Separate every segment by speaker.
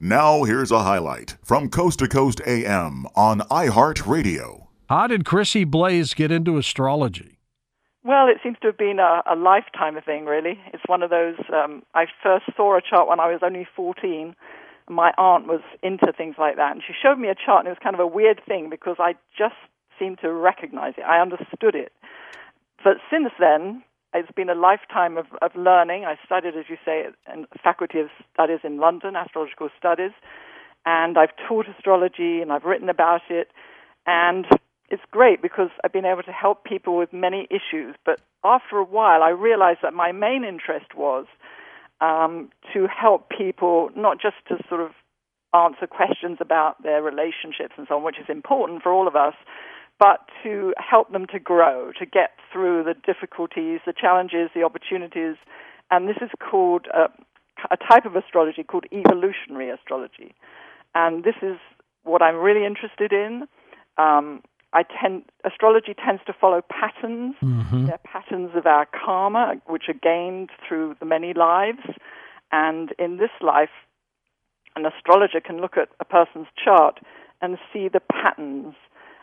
Speaker 1: Now, here's a highlight from Coast to Coast AM on iHeartRadio.
Speaker 2: How did Chrissie Blaze get into astrology?
Speaker 3: Well, it seems to have been a, a lifetime thing, really. It's one of those. Um, I first saw a chart when I was only 14. My aunt was into things like that, and she showed me a chart, and it was kind of a weird thing because I just seemed to recognize it. I understood it. But since then, it's been a lifetime of, of learning. I studied, as you say, in Faculty of Studies in London, Astrological Studies, and I've taught astrology and I've written about it. And it's great because I've been able to help people with many issues. But after a while, I realized that my main interest was um, to help people not just to sort of answer questions about their relationships and so on, which is important for all of us, but to help them to grow, to get through the difficulties, the challenges, the opportunities. And this is called uh, a type of astrology called evolutionary astrology. And this is what I'm really interested in. Um, I tend astrology tends to follow patterns.
Speaker 2: Mm-hmm.
Speaker 3: They're patterns of our karma, which are gained through the many lives. And in this life, an astrologer can look at a person's chart and see the patterns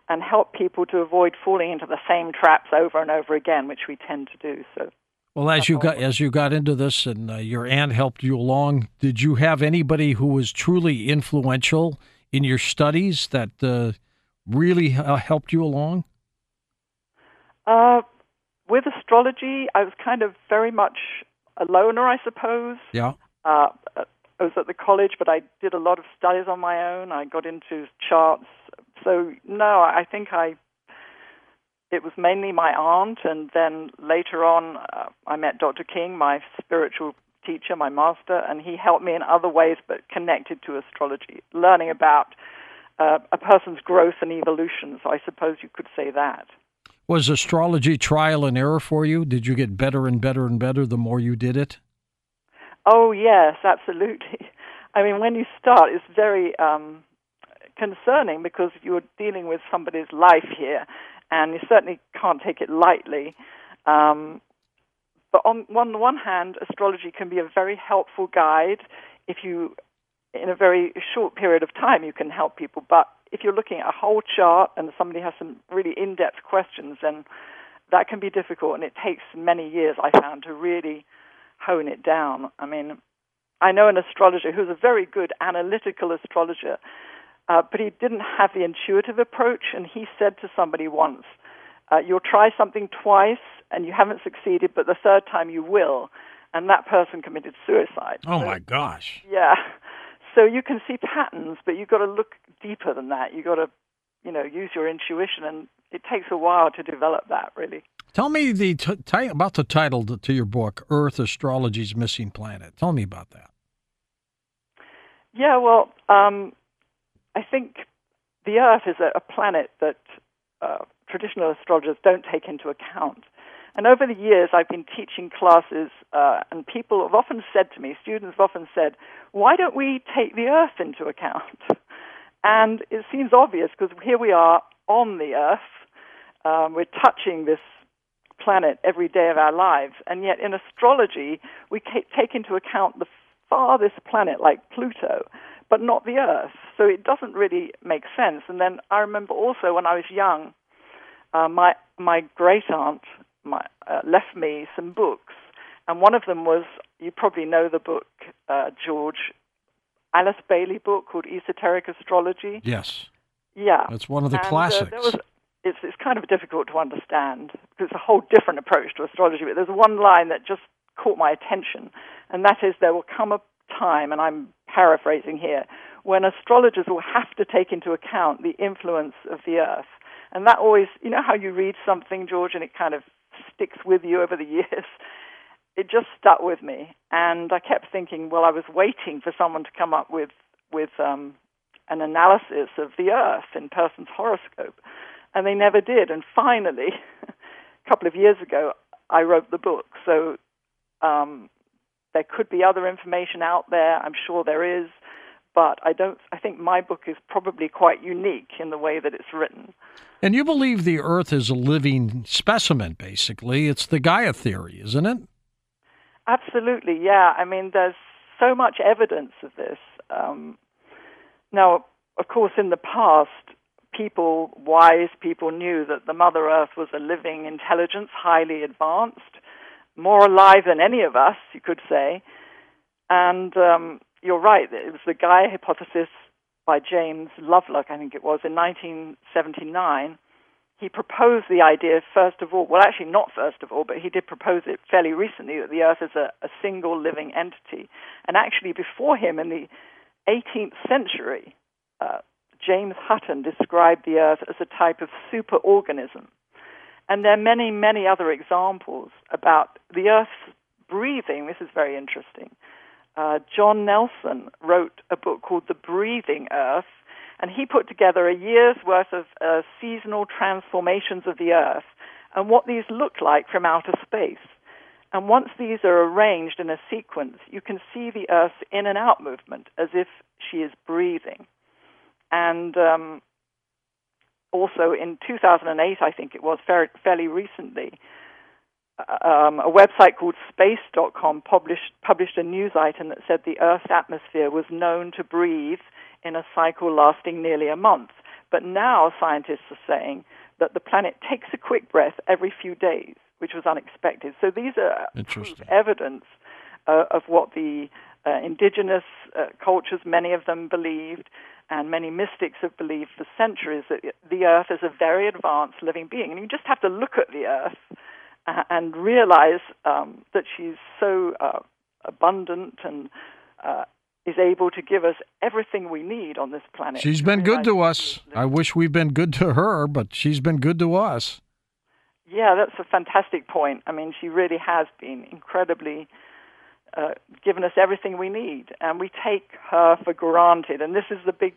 Speaker 3: and help people to avoid falling into the same traps over and over again, which we tend to do. So.
Speaker 2: Well, as you got as you got into this, and uh, your aunt helped you along, did you have anybody who was truly influential in your studies that uh, really uh, helped you along?
Speaker 3: Uh, with astrology, I was kind of very much a loner, I suppose.
Speaker 2: Yeah.
Speaker 3: Uh, I was at the college, but I did a lot of studies on my own. I got into charts. So, no, I think I. It was mainly my aunt, and then later on, uh, I met Dr. King, my spiritual teacher, my master, and he helped me in other ways, but connected to astrology, learning about uh, a person's growth and evolution. So, I suppose you could say that.
Speaker 2: Was astrology trial and error for you? Did you get better and better and better the more you did it?
Speaker 3: Oh yes, absolutely. I mean, when you start, it's very um, concerning because you're dealing with somebody's life here, and you certainly can't take it lightly. Um, but on, on the one hand, astrology can be a very helpful guide if you, in a very short period of time, you can help people. But if you're looking at a whole chart and somebody has some really in-depth questions, then that can be difficult, and it takes many years, I found, to really hone it down. I mean, I know an astrologer who's a very good analytical astrologer, uh, but he didn't have the intuitive approach, and he said to somebody once, uh, You'll try something twice and you haven't succeeded, but the third time you will. And that person committed suicide.
Speaker 2: Oh
Speaker 3: So-
Speaker 2: my gosh!
Speaker 3: yeah. So you can see patterns, but you've got to look deeper than that. You've got to, you know, use your intuition, and it takes a while to develop that, really.
Speaker 2: Tell me the t- t- about the title to, to your book, "Earth: Astrology's Missing Planet." Tell me about that.
Speaker 3: Yeah, well, um, I think the Earth is a, a planet that uh, traditional astrologers don't take into account. And over the years, I've been teaching classes, uh, and people have often said to me, students have often said, why don't we take the Earth into account? And it seems obvious because here we are on the Earth. Um, we're touching this planet every day of our lives. And yet, in astrology, we take into account the farthest planet like Pluto, but not the Earth. So it doesn't really make sense. And then I remember also when I was young, uh, my my great aunt my, uh, left me some books, and one of them was you probably know the book uh, George Alice Bailey book called Esoteric Astrology.
Speaker 2: Yes,
Speaker 3: Yeah,
Speaker 2: that's one of the
Speaker 3: and, uh,
Speaker 2: classics.
Speaker 3: there was, it's, it's kind of difficult to understand because it's a whole different approach to astrology. But there's one line that just caught my attention, and that is there will come a time, and I'm paraphrasing here, when astrologers will have to take into account the influence of the earth. And that always, you know how you read something, George, and it kind of sticks with you over the years? It just stuck with me. And I kept thinking, well, I was waiting for someone to come up with, with um, an analysis of the earth in person's horoscope. And they never did. And finally, a couple of years ago, I wrote the book. So um, there could be other information out there. I'm sure there is, but I don't. I think my book is probably quite unique in the way that it's written.
Speaker 2: and you believe the Earth is a living specimen, basically. It's the Gaia theory, isn't it?
Speaker 3: Absolutely, yeah. I mean, there's so much evidence of this. Um, Now, of course, in the past, people, wise people, knew that the Mother Earth was a living intelligence, highly advanced, more alive than any of us, you could say. And um, you're right, it was the Gaia hypothesis by James Lovelock, I think it was, in 1979. He proposed the idea, first of all, well, actually, not first of all, but he did propose it fairly recently that the Earth is a, a single living entity. And actually, before him, in the 18th century, uh, James Hutton described the Earth as a type of superorganism. And there are many, many other examples about the Earth's breathing. This is very interesting. Uh, John Nelson wrote a book called The Breathing Earth, and he put together a year's worth of uh, seasonal transformations of the Earth and what these look like from outer space. And once these are arranged in a sequence, you can see the Earth's in and out movement as if she is breathing. And um, also in 2008, I think it was fairly recently, um, a website called space.com published, published a news item that said the Earth's atmosphere was known to breathe in a cycle lasting nearly a month. But now scientists are saying that the planet takes a quick breath every few days, which was unexpected. So these are evidence uh, of what the uh, indigenous uh, cultures, many of them believed, and many mystics have believed for centuries that the Earth is a very advanced living being. And you just have to look at the Earth uh, and realize um, that she's so uh, abundant and uh, is able to give us everything we need on this planet.
Speaker 2: She's been good to us. I wish we've been good to her, but she's been good to us.
Speaker 3: Yeah, that's a fantastic point. I mean, she really has been incredibly uh, given us everything we need, and we take her for granted. And this is the big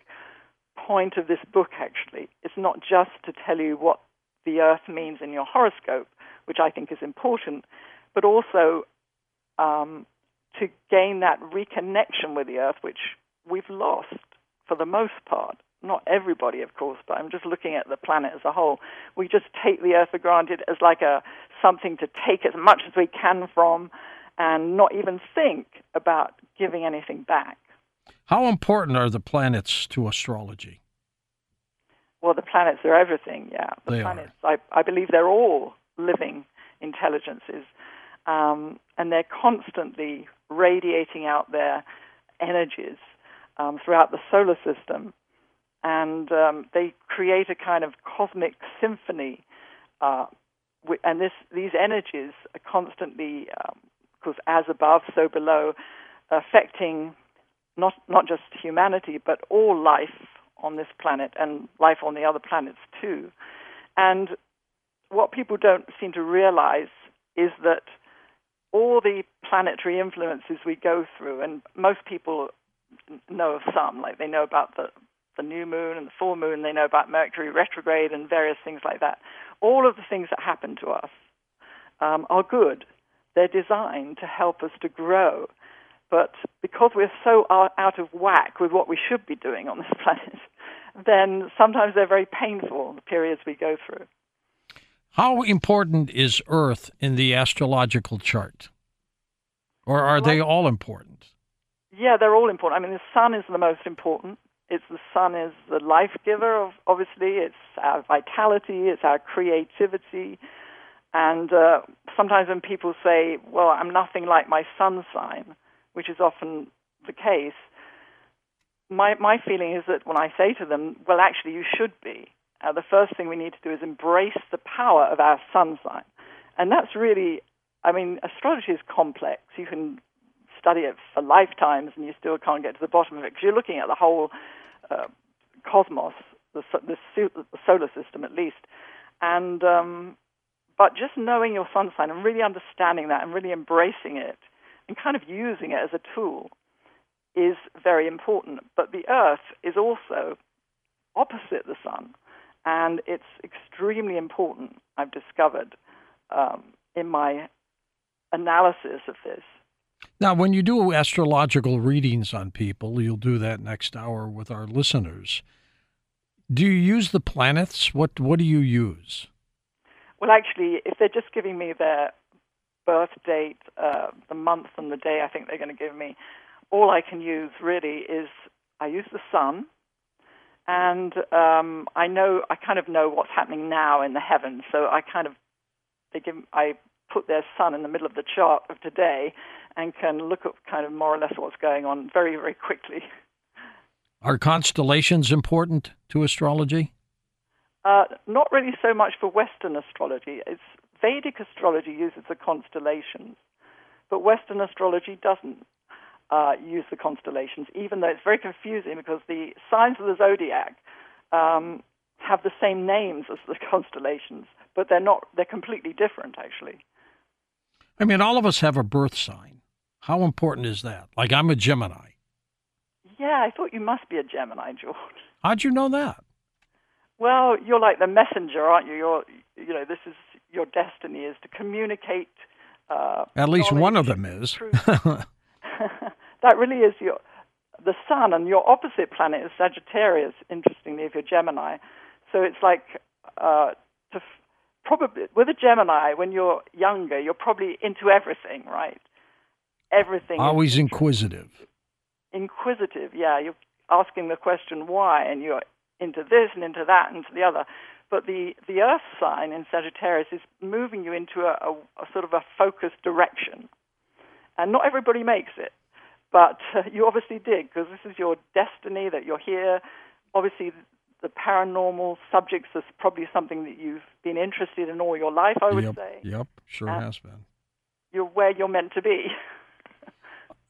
Speaker 3: point of this book, actually. It's not just to tell you what the Earth means in your horoscope, which I think is important, but also um, to gain that reconnection with the Earth, which we've lost for the most part. Not everybody, of course, but I'm just looking at the planet as a whole. We just take the Earth for granted as like a something to take as much as we can from, and not even think about giving anything back.
Speaker 2: How important are the planets to astrology?
Speaker 3: Well, the planets are everything, yeah. The
Speaker 2: they
Speaker 3: planets, are. I, I believe they're all living intelligences, um, and they're constantly radiating out their energies um, throughout the solar system, and um, they create a kind of cosmic symphony. Uh, and this, these energies are constantly course, as above, so below, affecting not not just humanity but all life on this planet and life on the other planets too. And what people don't seem to realize is that all the planetary influences we go through, and most people know of some, like they know about the the new moon and the full moon, they know about Mercury retrograde and various things like that. All of the things that happen to us um, are good they're designed to help us to grow. But because we're so out of whack with what we should be doing on this planet, then sometimes they're very painful, the periods we go through.
Speaker 2: How important is Earth in the astrological chart? Or are they all important?
Speaker 3: Yeah, they're all important. I mean, the sun is the most important. It's the sun is the life giver of obviously it's our vitality, it's our creativity, and uh, sometimes when people say, well, I'm nothing like my sun sign, which is often the case, my, my feeling is that when I say to them, well, actually, you should be, uh, the first thing we need to do is embrace the power of our sun sign. And that's really, I mean, astrology is complex. You can study it for lifetimes and you still can't get to the bottom of it because you're looking at the whole uh, cosmos, the, the, the, solar system at least. And um, but just knowing your sun sign and really understanding that and really embracing it and kind of using it as a tool is very important. But the Earth is also opposite the sun, and it's extremely important, I've discovered um, in my analysis of this.
Speaker 2: Now, when you do astrological readings on people, you'll do that next hour with our listeners. Do you use the planets? What What do you use?
Speaker 3: Well, actually, if they're just giving me their birth date, uh, the month and the day I think they're going to give me, all I can use really is I use the sun and um, I know I kind of know what's happening now in the heavens. So I kind of they give I put their sun in the middle of the chart of today, and can look at kind of more or less what's going on very very quickly.
Speaker 2: Are constellations important to astrology?
Speaker 3: Uh, not really so much for Western astrology. It's Vedic astrology uses the constellations, but Western astrology doesn't uh, use the constellations, even though it's very confusing because the signs of the zodiac um, have the same names as the constellations, but they're not. They're completely different, actually.
Speaker 2: I mean, all of us have a birth sign. How important is that? Like, I'm a Gemini.
Speaker 3: Yeah, I thought you must be a Gemini, George.
Speaker 2: How'd you know that?
Speaker 3: Well, you're like the messenger, aren't you? You're, you know, this is your destiny is to communicate. Uh,
Speaker 2: At least one of them is.
Speaker 3: that really is your the sun, and your opposite planet is Sagittarius. Interestingly, if you're Gemini, so it's like uh, to f- probably with a Gemini when you're younger, you're probably into everything, right? Everything.
Speaker 2: Always inquisitive.
Speaker 3: inquisitive. Yeah, you're asking the question why, and you're into this and into that and to the other. But the the Earth sign in Sagittarius is moving you into a, a, a sort of a focused direction, and not everybody makes it, but uh, you obviously did because this is your destiny that you're here. Obviously, the paranormal subjects is probably something that you've been interested in all your life. I would
Speaker 2: yep,
Speaker 3: say
Speaker 2: yep, sure
Speaker 3: Uh,
Speaker 2: has been.
Speaker 3: you're where you're meant to be.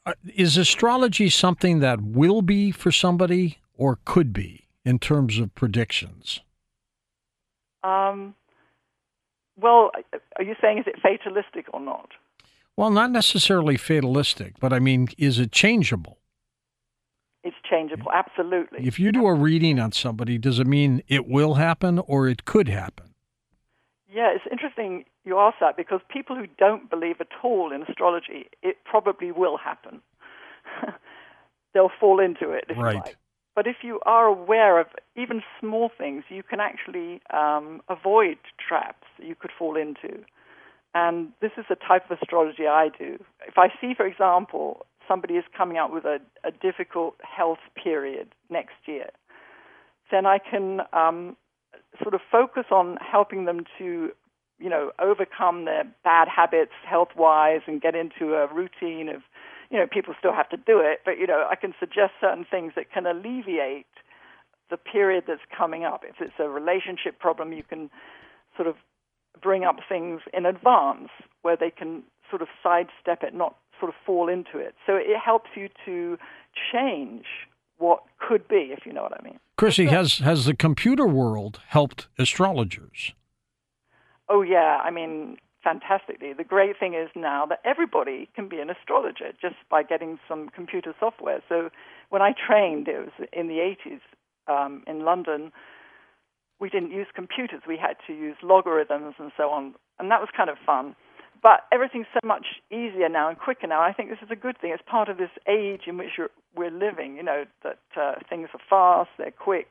Speaker 2: Uh, is astrology something that will be for somebody or could be in terms of predictions?
Speaker 3: Um, well, are you saying is it fatalistic or not?
Speaker 2: Well, not necessarily fatalistic, but I mean, is it changeable?
Speaker 3: It's changeable, absolutely.
Speaker 2: If you do a reading on somebody, does it mean it will happen or it could happen?
Speaker 3: Yeah, it's interesting you ask that because people who don't believe at all in astrology, it probably will happen. They'll fall into it, if you
Speaker 2: Right.
Speaker 3: like. But if you are aware of even small things, you can actually um, avoid traps you could fall into. And this is the type of astrology I do. If I see, for example, somebody is coming out with a, a difficult health period next year, then I can um, sort of focus on helping them to, you know, overcome their bad habits health-wise and get into a routine of, you know, people still have to do it, but you know, I can suggest certain things that can alleviate the period that's coming up. If it's a relationship problem, you can sort of bring up things in advance where they can sort of sidestep it, not sort of fall into it. So it helps you to change what could be, if you know what I mean.
Speaker 2: Chrissie, has has the computer world helped astrologers?
Speaker 3: Oh yeah, I mean fantastically. The great thing is now that everybody can be an astrologer just by getting some computer software. So when I trained, it was in the 80s um, in London. We didn't use computers; we had to use logarithms and so on, and that was kind of fun. But everything's so much easier now and quicker now. I think this is a good thing. It's part of this age in which we're living. You know that uh, things are fast, they're quick,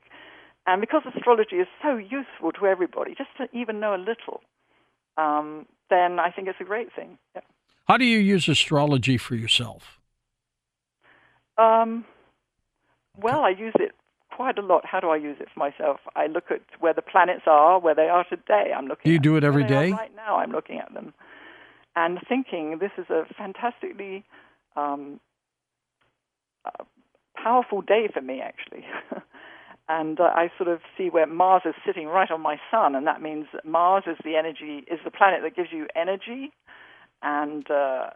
Speaker 3: and because astrology is so useful to everybody, just to even know a little, um, then I think it's a great thing. Yeah.
Speaker 2: How do you use astrology for yourself?
Speaker 3: Um, well, I use it quite a lot. How do I use it for myself? I look at where the planets are, where they are today. I'm looking.
Speaker 2: Do you do it every
Speaker 3: Where they are
Speaker 2: day?
Speaker 3: Right now, I'm looking at them and thinking this is a fantastically um, uh, powerful day for me, actually. and I sort of see where Mars is sitting right on my sun, and that means that Mars is the energy, is the planet that gives you energy, and uh,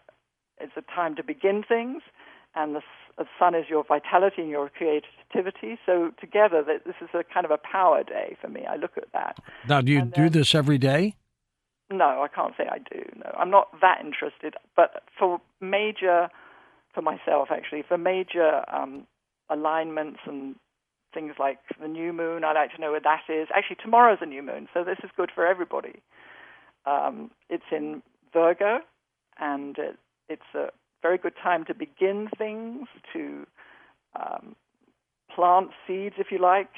Speaker 3: it's a time to begin things. And the, the sun is your vitality and your creativity. So together, that this is a kind of a power day for me. I look at that.
Speaker 2: Now, do you
Speaker 3: And
Speaker 2: do this every day?
Speaker 3: No, I can't say I do. No, I'm not that interested. But for major, for myself actually, for major um, alignments and things like the new moon, I like to know where that is. Actually, tomorrow's a new moon, so this is good for everybody. Um, it's in Virgo, and it, it's a very good time to begin things, to um, plant seeds, if you like,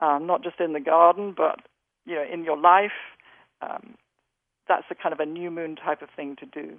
Speaker 3: um, not just in the garden, but you know, in your life. Um, that's a kind of a new moon type of thing to do.